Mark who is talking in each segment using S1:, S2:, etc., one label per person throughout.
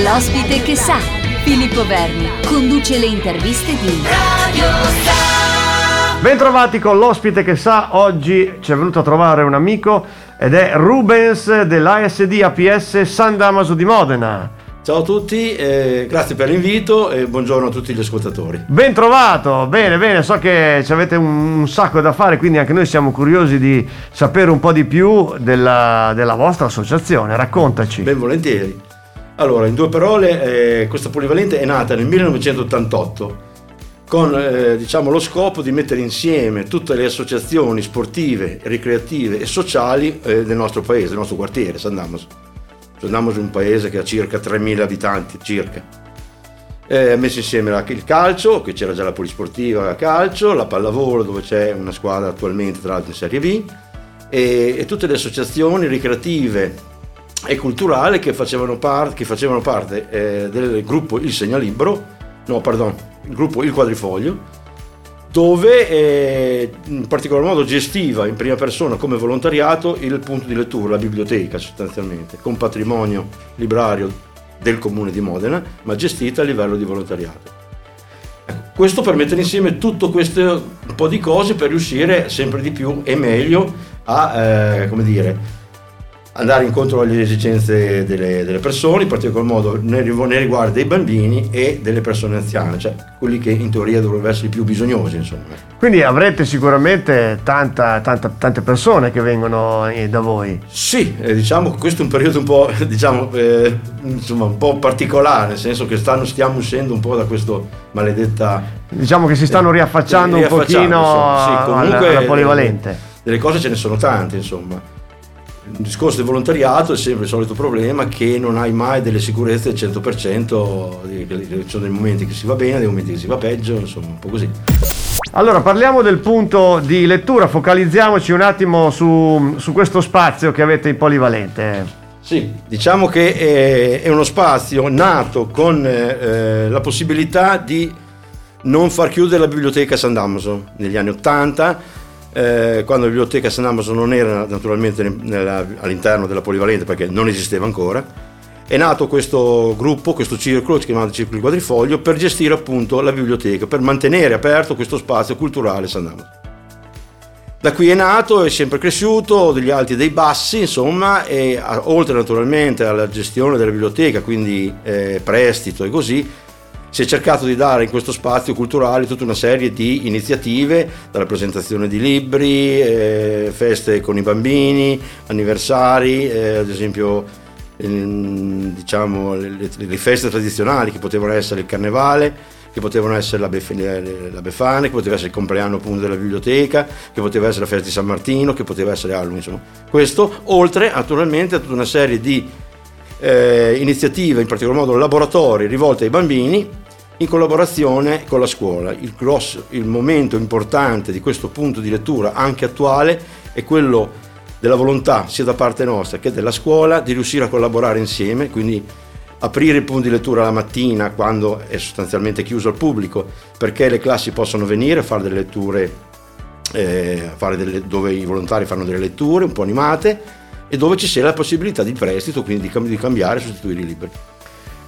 S1: L'ospite che sa, Filippo Verni, conduce le interviste di Radio Sa.
S2: Bentrovati con l'ospite che sa, oggi ci è venuto a trovare un amico ed è Rubens dell'ASD APS San Damaso di Modena.
S3: Ciao a tutti, eh, grazie per l'invito e buongiorno a tutti gli ascoltatori.
S2: Ben trovato, bene, bene, so che avete un, un, sacco da fare, quindi anche noi siamo curiosi di sapere un po' di più della, della vostra associazione, raccontaci.
S3: Ben volentieri. Allora, in due parole, eh, questa polivalente è nata nel 1988 con eh, diciamo, lo scopo di mettere insieme tutte le associazioni sportive, ricreative e sociali eh, del nostro paese, del nostro quartiere, San Damaso. Torniamo in un paese che ha circa 3.000 abitanti, circa. Ha messo insieme il calcio, che c'era già la polisportiva a calcio, la pallavolo dove c'è una squadra attualmente tra l'altro in Serie B e, e tutte le associazioni ricreative e culturali che facevano, part, che facevano parte eh, del gruppo Il Segnalibro, no pardon, il gruppo Il Quadrifoglio, dove eh, in particolar modo gestiva in prima persona come volontariato il punto di lettura, la biblioteca sostanzialmente, con patrimonio librario del comune di Modena, ma gestita a livello di volontariato. Ecco, questo per mettere insieme tutto questo un po' di cose per riuscire sempre di più e meglio a, eh, come dire, andare incontro alle esigenze delle, delle persone, in particolar modo nei, nei riguardi dei bambini e delle persone anziane, cioè quelli che in teoria dovrebbero essere i più bisognosi. Insomma.
S2: Quindi avrete sicuramente tanta, tanta, tante persone che vengono eh, da voi.
S3: Sì, eh, diciamo che questo è un periodo un po', diciamo, eh, insomma, un po' particolare, nel senso che stanno, stiamo uscendo un po' da questo maledetta...
S2: Diciamo che si stanno eh, riaffacciando, eh, riaffacciando un pochino insomma, sì, comunque, alla, alla polivalente.
S3: Delle cose ce ne sono tante, insomma il discorso del volontariato è sempre il solito problema che non hai mai delle sicurezze del 100%, ci sono dei momenti che si va bene, dei momenti che si va peggio, insomma un po' così.
S2: Allora parliamo del punto di lettura, focalizziamoci un attimo su, su questo spazio che avete in polivalente.
S3: Sì, diciamo che è, uno spazio nato con eh, la possibilità di non far chiudere la biblioteca San Damaso negli anni 80 eh, quando la biblioteca San Amazon non era naturalmente nella, all'interno della polivalente perché non esisteva ancora, è nato questo gruppo, questo circolo, si chiamava Circolo di Quadrifoglio, per gestire appunto la biblioteca, per mantenere aperto questo spazio culturale San Amazon. Da qui è nato, è sempre cresciuto, degli alti e dei bassi, insomma, e oltre naturalmente alla gestione della biblioteca, quindi eh, prestito e così, si è cercato di dare in questo spazio culturale tutta una serie di iniziative, dalla presentazione di libri, eh, feste con i bambini, anniversari, eh, ad esempio ehm, diciamo, le, le, feste tradizionali che potevano essere il carnevale, che potevano essere la, Bef- la Befana, che poteva essere il compleanno appunto della biblioteca, che poteva essere la festa di San Martino, che poteva essere Halloween, insomma. Questo oltre naturalmente a tutta una serie di eh, iniziative, in particolar modo laboratori rivolti ai bambini, in collaborazione con la scuola. Il, grosso, il momento importante di questo punto di lettura, anche attuale, è quello della volontà sia da parte nostra che della scuola di riuscire a collaborare insieme, quindi aprire il punto di lettura la mattina quando è sostanzialmente chiuso al pubblico perché le classi possono venire a fare delle letture, eh, fare delle, dove i volontari fanno delle letture un po' animate e dove ci sia la possibilità di prestito, quindi di, cambiare e sostituire i libri.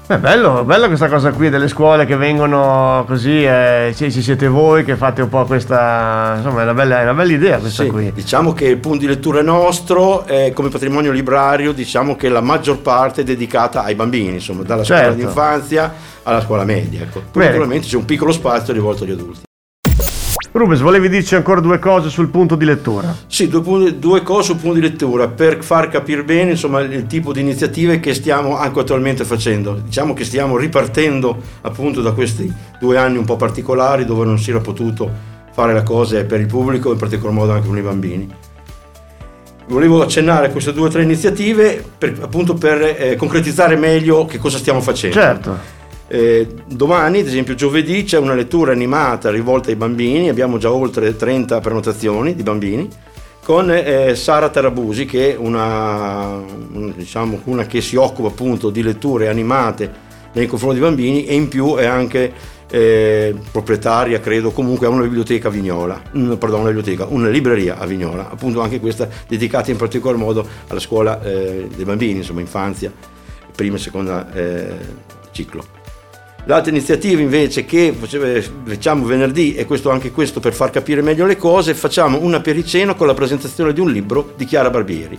S2: È bello, bello questa cosa qui delle scuole che vengono così, eh, ci, siete voi che fate un po' questa, insomma è una bella, è una bella idea questa
S3: sì,
S2: qui.
S3: Diciamo che il punto di lettura è nostro, eh, come patrimonio librario diciamo che la maggior parte è dedicata ai bambini, insomma dalla certo. scuola d'infanzia alla scuola media. Ecco. Poi naturalmente c'è un piccolo spazio rivolto agli adulti.
S2: Rubens, volevi dirci ancora due cose sul punto di lettura?
S3: Sì, due, due, cose sul punto di lettura per far capire bene insomma, il tipo di iniziative che stiamo anche attualmente facendo. Diciamo che stiamo ripartendo appunto da questi due anni un po' particolari dove non si era potuto fare le cose per il pubblico, in particolar modo anche con i bambini. Volevo accennare a queste due o tre iniziative per, appunto per eh, concretizzare meglio che cosa stiamo facendo.
S2: Certo.
S3: Eh, domani, ad esempio giovedì, c'è una lettura animata rivolta ai bambini, abbiamo già oltre 30 prenotazioni di bambini, con eh, Sara Tarabusi che è una, diciamo, una che si occupa appunto di letture animate nei confronti dei bambini e in più è anche eh, proprietaria, credo, comunque a una biblioteca a Vignola, mm, pardon, una biblioteca, una libreria a Vignola, appunto anche questa dedicata in particolar modo alla scuola eh, dei bambini, insomma infanzia prima e seconda eh, ciclo. L'altra iniziativa invece che facciamo venerdì, e questo anche questo per far capire meglio le cose, facciamo una pericena con la presentazione di un libro di Chiara Barbieri.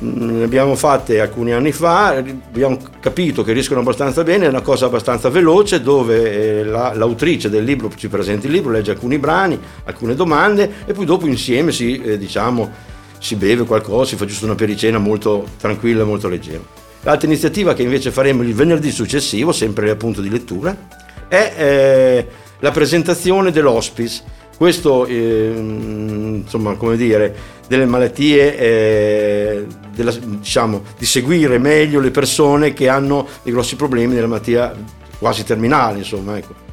S3: Ne abbiamo fatte alcuni anni fa, abbiamo capito che riescono abbastanza bene, è una cosa abbastanza veloce dove eh, la, l'autrice del libro ci presenta il libro, legge alcuni brani, alcune domande e poi dopo insieme si, eh, diciamo, si beve qualcosa, si fa giusto una pericena molto tranquilla e molto leggera. L'altra iniziativa che invece faremo il venerdì successivo, sempre appunto di lettura, è eh, la presentazione dell'hospice. Questo, eh, insomma, come dire, delle malattie, eh, della, diciamo, di seguire meglio le persone che hanno dei grossi problemi della malattia quasi terminale, insomma, ecco.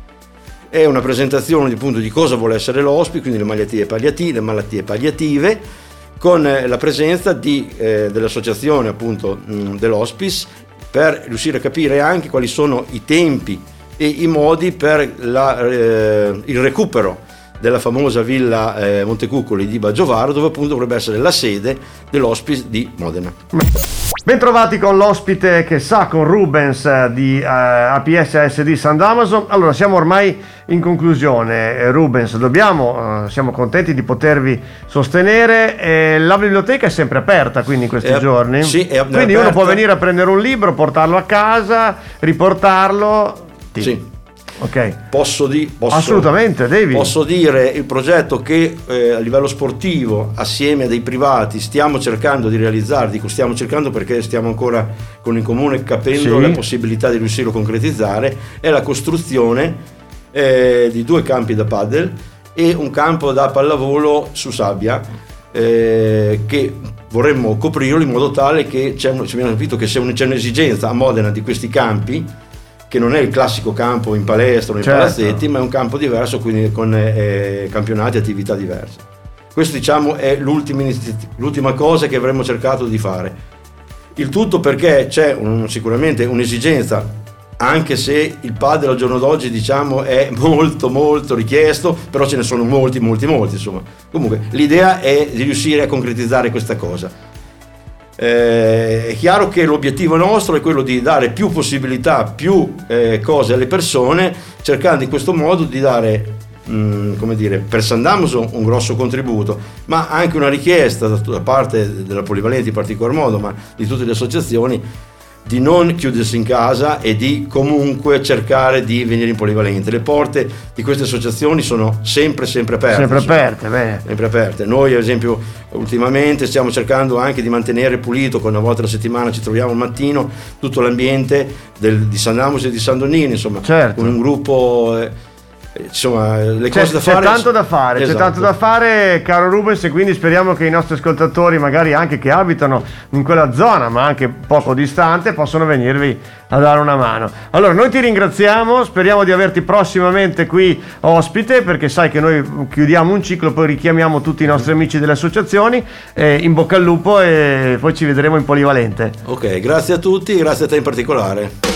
S3: È una presentazione appunto, di cosa vuole essere l'ospite, quindi le malattie palliative, le malattie palliative con eh, la presenza di, eh, dell'associazione appunto mh, dell'hospice per riuscire a capire anche quali sono i tempi e i modi per la, eh, il recupero della famosa villa eh, Montecuccoli di Baggiovaro dove appunto dovrebbe essere la sede dell'hospice di Modena.
S2: Bentrovati con l'ospite che sa con Rubens eh, di eh, APS ASD San Damaso. Allora, siamo ormai in conclusione. Eh, Rubens, dobbiamo, eh, siamo contenti di potervi sostenere. Eh, la biblioteca è sempre aperta, quindi in questi
S3: È-
S2: giorni.
S3: sì, è
S2: quindi uno
S3: aperta.
S2: può venire a prendere un libro, portarlo a casa, riportarlo.
S3: Sì.
S2: Ok.
S3: Posso, di- posso-
S2: Assolutamente, devi.
S3: Posso dire il progetto che eh, a livello sportivo, assieme a dei privati, stiamo cercando di realizzare, dico stiamo cercando perché stiamo ancora con il comune capendo
S2: Sì.
S3: le possibilità di riuscirlo a concretizzare, è la costruzione eh, di due campi da paddle e un campo da pallavolo su sabbia eh, che vorremmo coprirlo in modo tale che c'è un- ci abbiamo capito che se un- c'è un'esigenza a Modena di questi campi che non è il classico campo in palestra o in
S2: Certo.
S3: palazzetti, ma è un campo diverso, quindi con eh, campionati e attività diverse. Questo diciamo è l'ultima, l'ultima cosa che avremmo cercato di fare. Il tutto perché c'è un- sicuramente un'esigenza, anche se il padre al giorno d'oggi diciamo è molto molto richiesto, però ce ne sono molti, molti, molti insomma. Comunque l'idea è di riuscire a concretizzare questa cosa. Eh, è chiaro che l'obiettivo nostro è quello di dare più possibilità, più eh, cose alle persone, cercando in questo modo di dare, mh, come dire, per San Damaso un grosso contributo, ma anche una richiesta da, da parte della Polivalente in particolar modo, ma di tutte le associazioni, di non chiudersi in casa e di comunque cercare di venire in polivalente. Le porte di queste associazioni sono sempre, sempre aperte.
S2: Sempre aperte, bene.
S3: sempre aperte. Noi, ad esempio, ultimamente stiamo cercando anche di mantenere pulito, una volta alla settimana ci troviamo al mattino, tutto l'ambiente del- di San Damos e di San Donnino, insomma,
S2: Certo.
S3: con un gruppo, eh, insomma, le
S2: C'è,
S3: cose da
S2: c'è
S3: fare.
S2: tanto da fare, c'è
S3: Esatto.
S2: tanto da fare, caro Rubens, e quindi speriamo che i nostri ascoltatori, magari anche che abitano in quella zona, ma anche poco distante, possano venirvi a dare una mano. Allora, noi ti ringraziamo, speriamo di averti prossimamente qui ospite, perché sai che noi chiudiamo un ciclo, poi richiamiamo tutti i nostri amici delle associazioni. eh, in bocca al lupo e poi ci vedremo in polivalente.
S3: Ok, grazie a tutti, grazie a te in particolare.